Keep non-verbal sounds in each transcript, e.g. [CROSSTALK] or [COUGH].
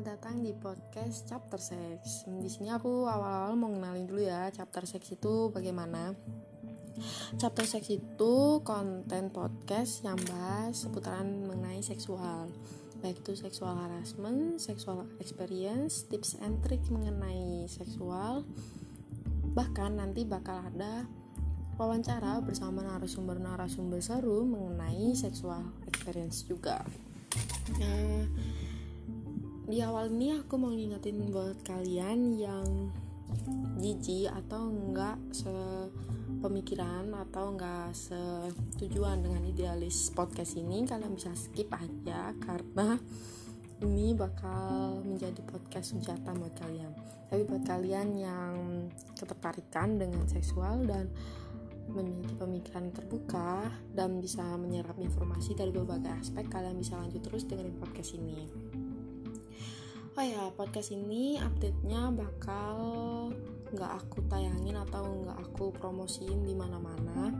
Selamat datang di podcast Chapter Sex. Di sini aku awal-awal mau kenalin dulu ya Chapter Sex itu bagaimana. Chapter Sex itu konten podcast yang bahas seputaran mengenai seksual baik itu seksual harassment, seksual experience, tips and trick mengenai seksual. Bahkan nanti bakal ada wawancara bersama narasumber-narasumber seru mengenai seksual experience juga. Nah, di awal ini aku mau ngingetin buat kalian yang jijik atau enggak sepemikiran atau enggak setujuan dengan idealis podcast ini kalian bisa skip aja karena ini bakal menjadi podcast senjata buat kalian. Tapi buat kalian yang ketertarikan dengan seksual dan memiliki pemikiran terbuka dan bisa menyerap informasi dari berbagai aspek kalian bisa lanjut terus dengerin podcast ini oh ya podcast ini update-nya bakal nggak aku tayangin atau nggak aku promosiin di mana-mana.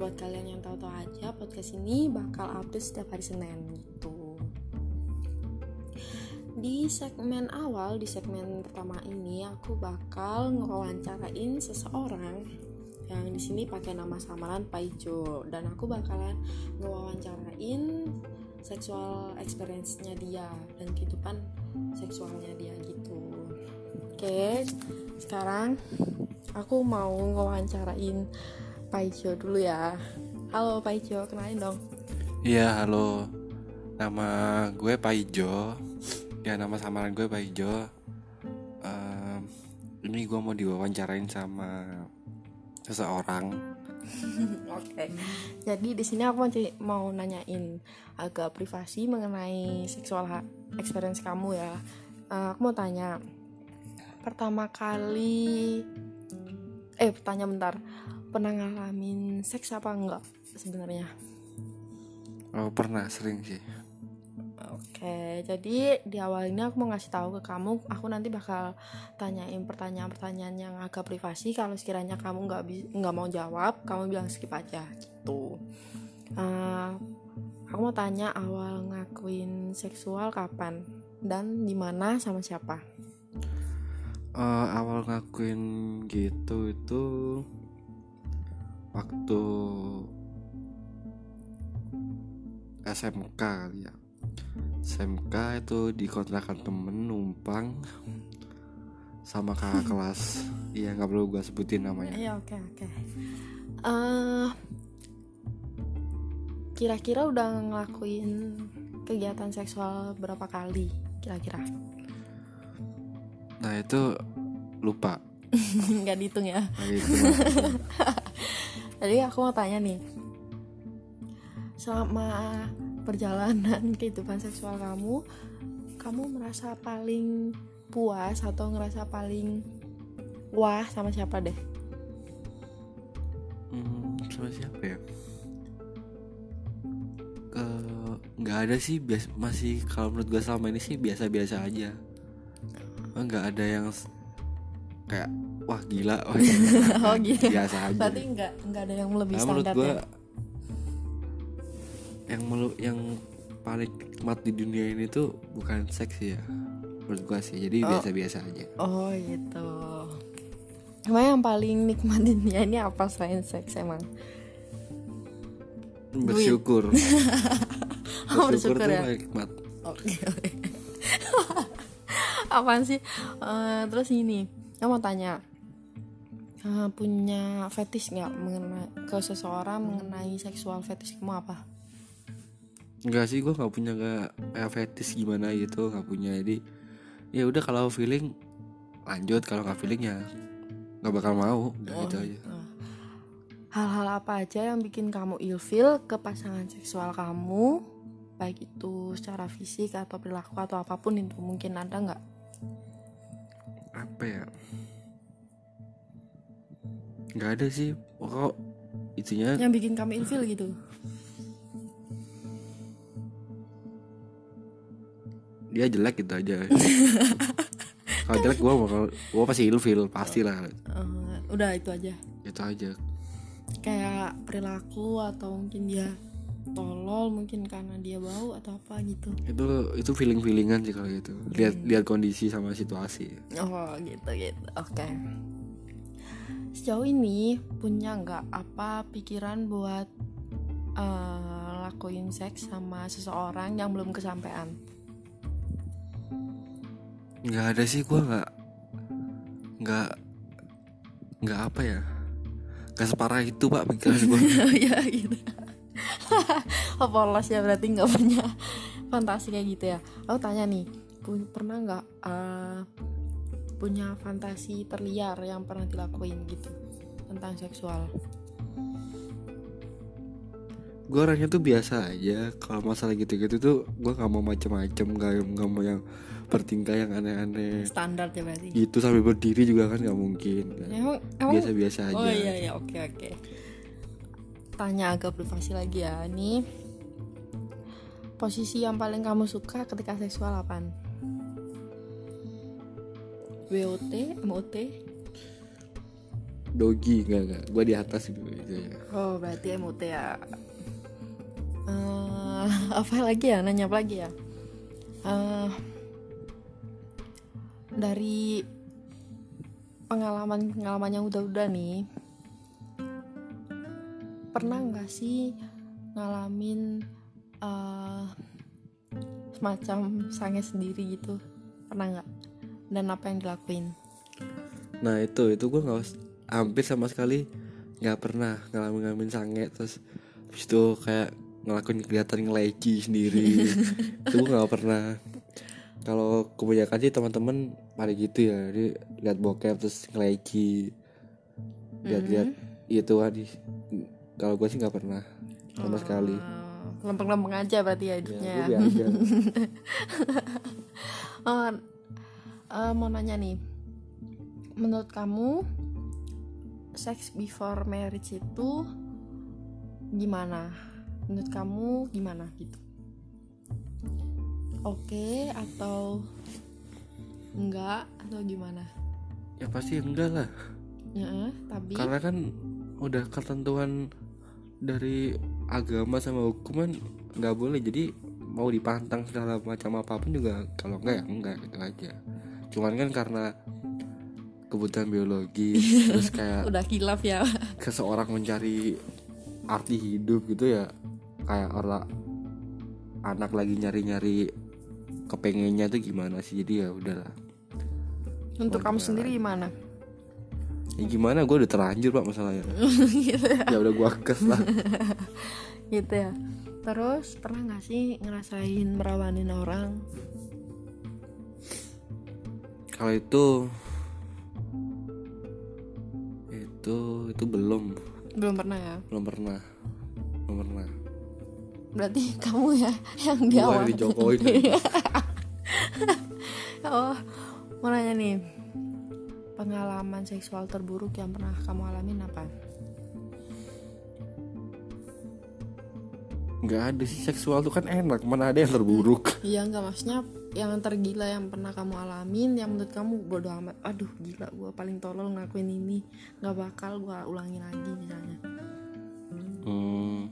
Buat kalian yang tahu-tahu aja podcast ini bakal update setiap hari Senin gitu. Di segmen awal di segmen pertama ini aku bakal ngewawancarain seseorang yang di sini pakai nama samaran Paijo. Dan aku bakalan ngewawancarain seksual experience-nya dia dan kehidupan seksualnya dia gitu. Oke sekarang aku mau ngewawancarain Paijo dulu ya. Halo Paijo kenalin dong. Iya halo. Nama gue Paijo ya nama samaran gue Paijo um, ini gue mau diwawancarain sama seseorang [LAUGHS] Oke. Jadi di sini aku mau nanyain agak privasi mengenai seksual experience kamu ya. Uh, aku mau tanya. Pertama kali eh tanya bentar. Pernah ngalamin seks apa enggak sebenarnya? Oh, pernah sering sih. Oke, jadi di awal ini aku mau ngasih tahu ke kamu, aku nanti bakal tanyain pertanyaan-pertanyaan yang agak privasi. Kalau sekiranya kamu nggak nggak mau jawab, kamu bilang skip aja gitu. Uh, aku mau tanya awal ngakuin seksual kapan dan di mana sama siapa? Uh, awal ngakuin gitu itu waktu SMK kali ya SMK itu di kontrakan temen numpang. Sama kakak kelas. [LAUGHS] Iya nggak perlu gue sebutin namanya. Iya oke okay, oke. Okay. uh, kira-kira udah ngelakuin kegiatan seksual berapa kali kira-kira? Nah itu lupa. [LAUGHS] Nggak dihitung ya. Jadi [LAUGHS] aku mau tanya nih selama perjalanan [LAUGHS] kehidupan seksual kamu kamu merasa paling puas atau ngerasa paling wah sama siapa deh? Hmm, sama siapa ya? Ke nggak ada sih biasa masih kalau menurut gue selama ini sih biasa-biasa aja. Nggak ada yang kayak wah gila. Wah [LAUGHS] oh gila. Biasa aja. Berarti nggak nggak ada yang lebih nah, standar menurut ya? Yang melu yang paling nikmat di dunia ini tuh bukan seks ya menurut gua sih. Jadi oh. biasa-biasa aja. Oh gitu. Emang yang paling nikmat di dunia ini apa selain seks emang? Bersyukur. [LAUGHS] Oh, bersyukur, bersyukur ya? nikmat. Oke okay, [LAUGHS] apaan sih? Uh, terus ini saya mau tanya. Uh, punya fetish nggak mengenai ke seseorang mengenai seksual fetish kamu apa Enggak sih gue nggak punya gak kayak fetish gimana gitu nggak punya. Jadi ya udah kalau feeling lanjut. Kalau nggak feeling ya nggak bakal mau. Udah oh, gitu aja. oh. hal-hal apa aja yang bikin kamu ilfil ke pasangan seksual kamu? Baik itu secara fisik atau perilaku atau apa pun itu mungkin ada nggak? Apa ya? Nggak ada sih. Pokok itunya yang bikin kamu ilfil gitu dia jelek gitu aja. [LAUGHS] Kalau jelek gue bakal gue pasti ilfil pasti lah. Uh, udah itu aja. Itu aja. Kayak perilaku atau mungkin dia tolol mungkin karena dia bau atau apa gitu. Itu itu feeling feelingan sih kalau gitu. Lihat lihat kondisi sama situasi. Oh gitu gitu. Oke. Sejauh ini punya nggak apa pikiran buat eh, lakuin seks sama seseorang yang belum kesampaian nggak ada sih gua nggak nggak nggak apa ya nggak separah itu pak pikiran gua. [LAUGHS] Ya gitu. [LAUGHS] Oh, polos ya berarti nggak punya fantasi kayak gitu ya. Aku tanya nih pernah nggak eh, punya fantasi terliar yang pernah dilakuin gitu tentang seksual gue orangnya tuh biasa aja. Kalau masalah gitu-gitu tuh gue nggak mau macem-macem nggak nggak mau yang bertingkah yang aneh-aneh. Standar ya berarti? Gitu sambil berdiri juga kan nggak mungkin. Kan. emang emang biasa-biasa aja. oh iya iya oke oke. Tanya agak privasi lagi ya ini. Posisi yang paling kamu suka ketika seksual apaan? WOT MOT dogi nggak nggak. Gue di atas gitu gitu ya. oh berarti MOT ya Eh, [LAUGHS] apa lagi ya? Nanya apa lagi ya? Eh, dari pengalaman pengalaman udah-udah nih pernah nggak sih ngalamin eh, semacam sange sendiri gitu? Pernah nggak? Dan apa yang dilakuin? Nah itu itu gue nggak hampir sama sekali nggak pernah ngalamin ngalamin sange terus itu kayak ngelakuin kegiatan ngeleci sendiri. [LAUGHS] Itu gue nggak pernah. Kalau kebanyakan sih teman-teman pada gitu ya jadi lihat bokep terus ngeleci lihat-lihat itu kan kalau gue sih nggak pernah sama sekali. Eh, lempeng-lempeng aja berarti ya ya hidupnya ya. biasa. [LAUGHS] Oh, eh, mau nanya nih, menurut kamu sex before marriage itu gimana? Menurut kamu gimana gitu? Oke atau enggak atau gimana? ya pasti enggak lah Ya, tapi karena kan udah ketentuan dari agama sama hukuman nggak boleh jadi mau dipantang segala macam apa pun juga kalau enggak ya enggak gitu aja cuman kan karena kebutuhan biologis terus kayak [LAUGHS] udah kilaf ya. seseorang mencari arti hidup gitu ya kayak orang anak lagi nyari-nyari kepengennya tuh gimana sih jadi ya udahlah Untuk kamu sendiri gimana? ya gimana gue udah terlanjur pak masalahnya [LAUGHS] gitu ya. ya udah gue kes lah [LAUGHS] Gitu ya. Terus pernah nggak sih ngerasain merawanin orang? Kalau itu itu itu belum Belum pernah ya. belum pernah belum pernah. Berarti [LAUGHS] kamu ya yang di awal. yang dijokoin. [LAUGHS] oh, mau nanya nih. Pengalaman seksual terburuk yang pernah kamu alamin apa? Nggak ada sih seksual tuh kan enak mana ada yang terburuk. [LAUGHS] Iya nggak maksudnya yang tergila yang pernah kamu alamin yang menurut kamu bodoh amat. Aduh gila gue paling tolol ngelakuin ini nggak bakal gue ulangi lagi misalnya. Hmm,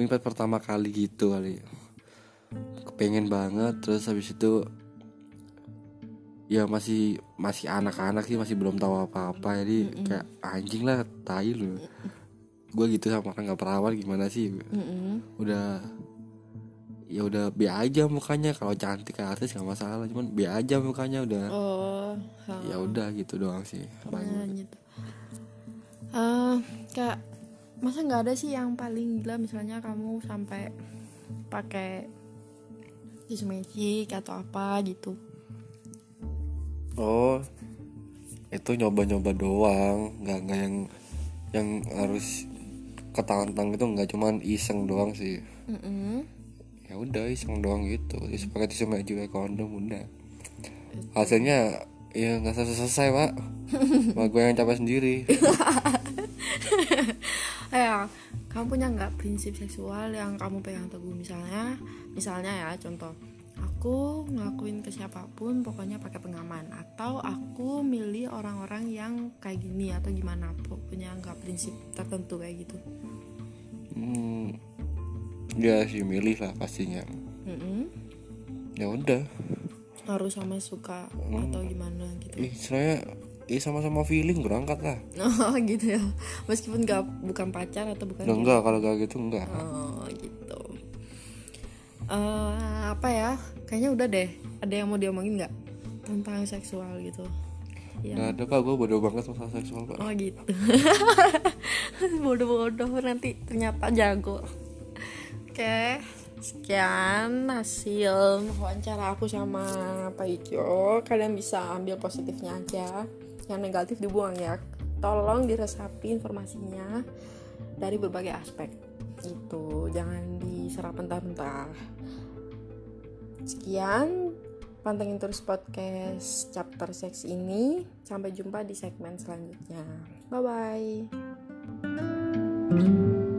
mungkin pas pertama kali gitu kali. Kepengen banget terus habis itu ya masih masih anak-anak sih masih belum tahu apa-apa. Jadi kayak anjing lah tai lu. Gue gitu sama orang nggak perawan gimana sih? Mm-mm. udah ya udah be aja mukanya. Kalau cantik kayak artis nggak masalah cuman be aja mukanya udah. Oh, ya udah gitu doang sih pernah gitu. Eh, kayak masa nggak ada sih yang paling gila? Misalnya kamu sampai pakai tisu magic atau apa gitu. oh itu nyoba-nyoba doang. Nggak nggak yang yang harus ketantang itu nggak cuman iseng doang sih. Mm-mm. ya udah iseng doang gitu. Terus pakai tisu magic pakai kondom udah. Hasilnya ya nggak selesai selesai pak. [LAUGHS] Malah gue yang capek sendiri [LAUGHS] Eh, kamu punya nggak prinsip seksual yang kamu pegang teguh? Misalnya, misalnya ya contoh, aku ngelakuin ke siapa pun pokoknya pakai pengaman. Atau aku milih orang-orang yang kayak gini atau gimana. Punya nggak prinsip tertentu kayak gitu. Hmm, ya sih milih lah pastinya. Mm-mm. ya udah. Harus sama suka atau gimana gitu. Ih saya ih sama-sama feeling berangkat lah. [LAUGHS] Oh gitu ya. Meskipun gak bukan pacar atau bukan ya, enggak kalau gak gitu enggak oh gitu. Eh, apa ya? Kayaknya udah deh. Ada yang mau diomongin nggak tentang seksual gitu? Ya nggak ada pak gue bodoh banget masalah seksual pak oh gitu. [LAUGHS] Bodoh-bodoh nanti ternyata jago. Oke sekian hasil wawancara aku sama Pak Ijo kalian bisa ambil positifnya aja yang negatif dibuang ya. Tolong diresapi informasinya dari berbagai aspek. Itu jangan diserap mentah-mentah. Sekian pantengin terus podcast chapter seks ini. Sampai jumpa di segmen selanjutnya. Bye bye